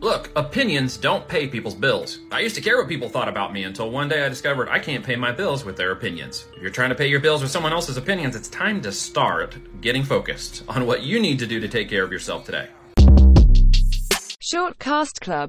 Look, opinions don't pay people's bills. I used to care what people thought about me until one day I discovered I can't pay my bills with their opinions. If you're trying to pay your bills with someone else's opinions, it's time to start getting focused on what you need to do to take care of yourself today. Short Cast Club